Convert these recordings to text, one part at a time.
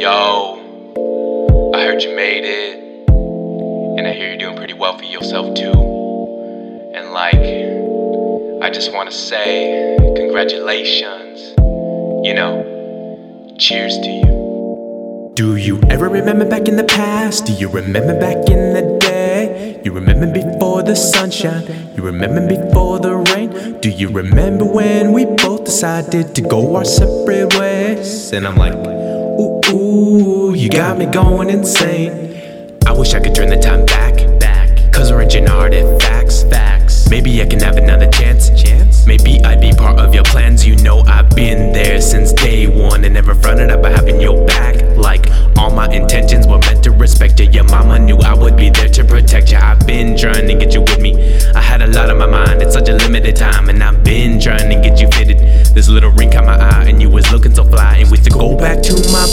Yo, I heard you made it, and I hear you're doing pretty well for yourself too. And like, I just want to say congratulations. You know, cheers to you. Do you ever remember back in the past? Do you remember back in the day? You remember before the sunshine? You remember before the rain? Do you remember when we both decided to go our separate ways? And I'm like, ooh, you got me going insane. I wish I could turn the time back, back. Cause we're ancient artifacts, facts. Facts. Maybe I can have another chance, chance. Maybe I'd be part of your plans. You know I've been there since day one and never fronted up by having your back. Like all my intentions were meant to respect you. Your mama knew I would be there to protect you. I've been trying to get you with me. I had a lot on my mind. It's such a limited time, and I've been trying to get you fitted. This little ring caught my eye, and you was looking so fly. And we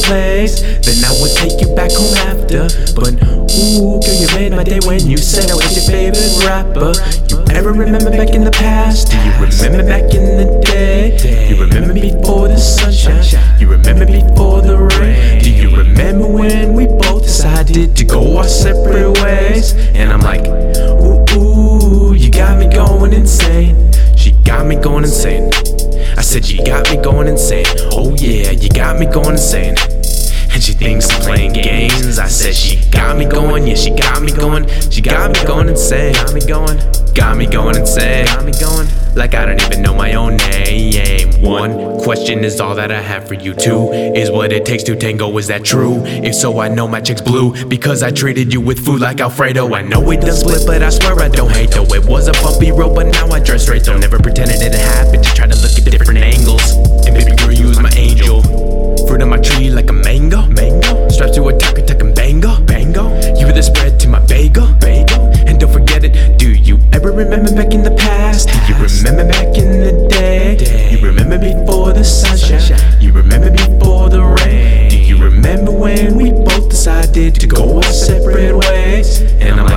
place. Then I would take you back home after. But ooh, girl, you made my day when you said I was your favorite rapper. You ever remember back in the past? Do you remember back in the day? You remember before the sunshine? You remember before the rain? Do you remember when we both decided to go our separate ways? And I'm like, ooh, said, You got me going insane. Oh, yeah, you got me going insane. And she thinks I'm playing games. I said, She got me going, yeah, she got me going. She got me going insane. Got me going, got me going insane. Got me going, like I don't even know my own name. One question is all that I have for you. Two is what it takes to tango. Is that true? If so, I know my chick's blue because I treated you with food like Alfredo. I know it does split, but I swear I don't hate though. It was a bumpy road, but now I dress straight though. back in the past. Do you remember back in the day? You remember before the sunshine. You remember before the rain. Do you remember when we both decided to go our separate ways? And I'm like,